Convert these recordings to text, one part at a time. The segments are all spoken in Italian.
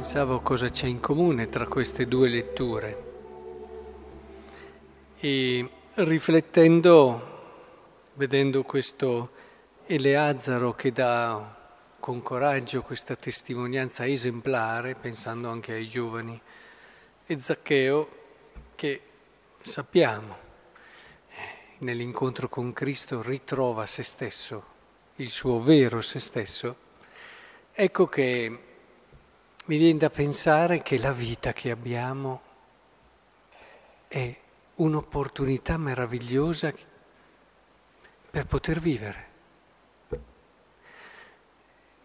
pensavo cosa c'è in comune tra queste due letture. E riflettendo, vedendo questo Eleazzaro che dà con coraggio questa testimonianza esemplare, pensando anche ai giovani, e Zaccheo che sappiamo nell'incontro con Cristo ritrova se stesso, il suo vero se stesso, ecco che mi viene da pensare che la vita che abbiamo è un'opportunità meravigliosa per poter vivere.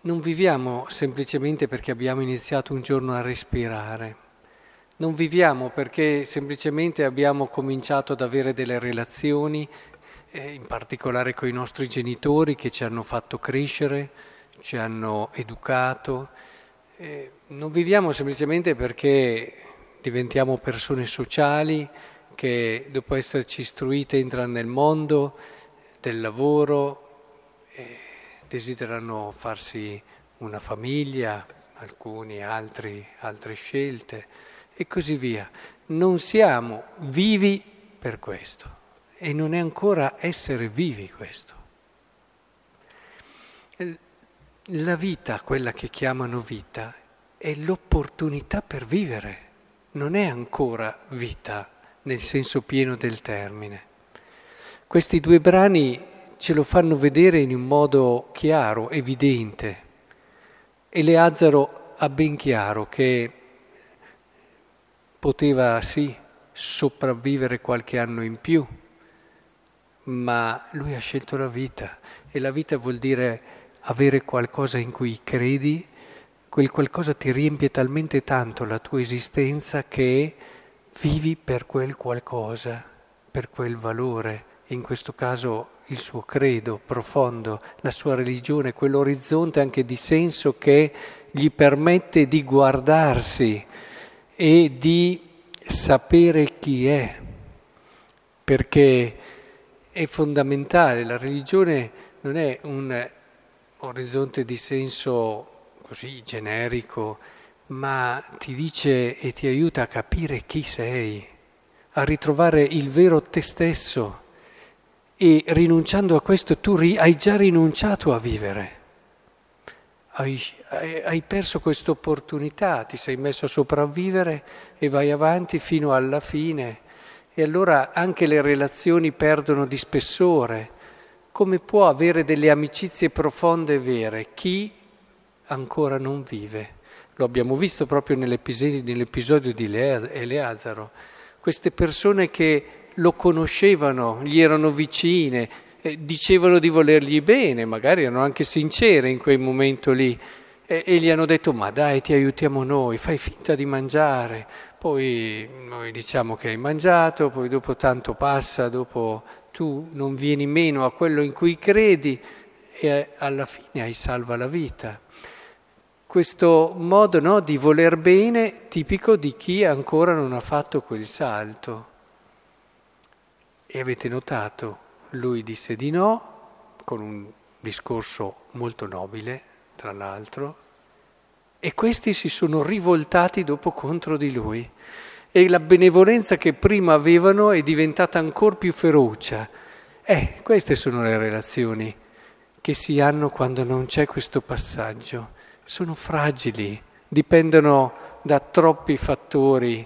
Non viviamo semplicemente perché abbiamo iniziato un giorno a respirare, non viviamo perché semplicemente abbiamo cominciato ad avere delle relazioni, eh, in particolare con i nostri genitori che ci hanno fatto crescere, ci hanno educato, eh, non viviamo semplicemente perché diventiamo persone sociali che dopo esserci istruite entrano nel mondo del lavoro, eh, desiderano farsi una famiglia, alcuni altri, altre scelte e così via. Non siamo vivi per questo e non è ancora essere vivi questo. La vita, quella che chiamano vita, è l'opportunità per vivere, non è ancora vita nel senso pieno del termine. Questi due brani ce lo fanno vedere in un modo chiaro, evidente. E Leazzaro ha ben chiaro che poteva sì sopravvivere qualche anno in più, ma lui ha scelto la vita e la vita vuol dire avere qualcosa in cui credi, quel qualcosa ti riempie talmente tanto la tua esistenza che vivi per quel qualcosa, per quel valore, in questo caso il suo credo profondo, la sua religione, quell'orizzonte anche di senso che gli permette di guardarsi e di sapere chi è, perché è fondamentale, la religione non è un orizzonte di senso così generico, ma ti dice e ti aiuta a capire chi sei, a ritrovare il vero te stesso e rinunciando a questo tu hai già rinunciato a vivere. Hai, hai perso questa opportunità, ti sei messo a sopravvivere e vai avanti fino alla fine. E allora anche le relazioni perdono di spessore, come può avere delle amicizie profonde e vere chi ancora non vive? Lo abbiamo visto proprio nell'episodio, nell'episodio di Eleazaro. Queste persone che lo conoscevano, gli erano vicine, eh, dicevano di volergli bene, magari erano anche sincere in quel momento lì, e, e gli hanno detto ma dai ti aiutiamo noi, fai finta di mangiare, poi noi diciamo che hai mangiato, poi dopo tanto passa, dopo tu non vieni meno a quello in cui credi e alla fine hai salva la vita. Questo modo no, di voler bene tipico di chi ancora non ha fatto quel salto. E avete notato, lui disse di no, con un discorso molto nobile, tra l'altro, e questi si sono rivoltati dopo contro di lui e la benevolenza che prima avevano è diventata ancora più feroce. Eh, queste sono le relazioni che si hanno quando non c'è questo passaggio. Sono fragili, dipendono da troppi fattori,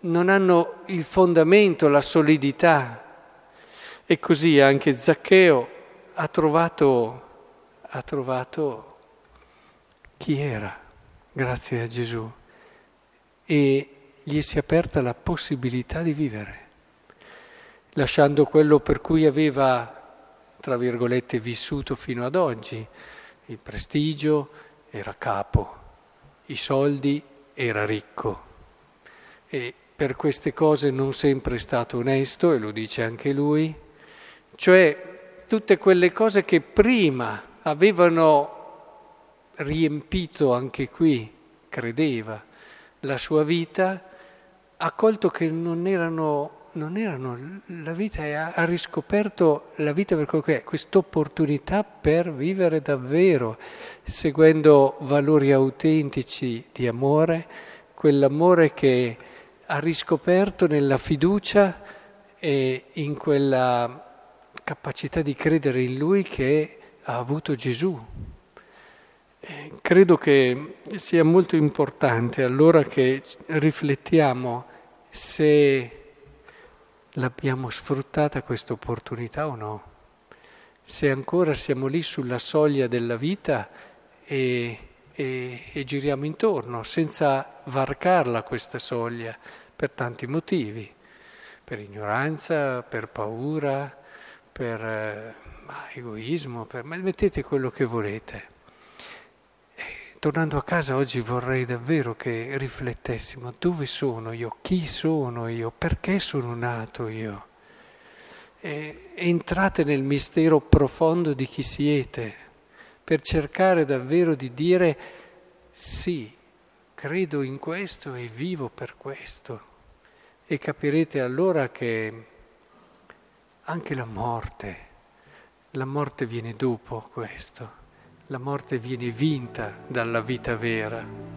non hanno il fondamento, la solidità. E così anche Zaccheo ha trovato, ha trovato chi era, grazie a Gesù. E gli si è aperta la possibilità di vivere, lasciando quello per cui aveva, tra virgolette, vissuto fino ad oggi, il prestigio, era capo, i soldi, era ricco. E per queste cose non sempre è stato onesto, e lo dice anche lui, cioè tutte quelle cose che prima avevano riempito anche qui, credeva, la sua vita, ha colto che non erano non erano, la vita è, ha riscoperto la vita per quello che è, questa opportunità per vivere davvero, seguendo valori autentici di amore, quell'amore che ha riscoperto nella fiducia e in quella capacità di credere in Lui che ha avuto Gesù. Credo che sia molto importante allora che riflettiamo se l'abbiamo sfruttata questa opportunità o no, se ancora siamo lì sulla soglia della vita e, e, e giriamo intorno senza varcarla questa soglia per tanti motivi, per ignoranza, per paura, per eh, egoismo, per, ma mettete quello che volete. Tornando a casa oggi vorrei davvero che riflettessimo dove sono io, chi sono io, perché sono nato io. E entrate nel mistero profondo di chi siete per cercare davvero di dire sì, credo in questo e vivo per questo. E capirete allora che anche la morte, la morte viene dopo questo la morte viene vinta dalla vita vera.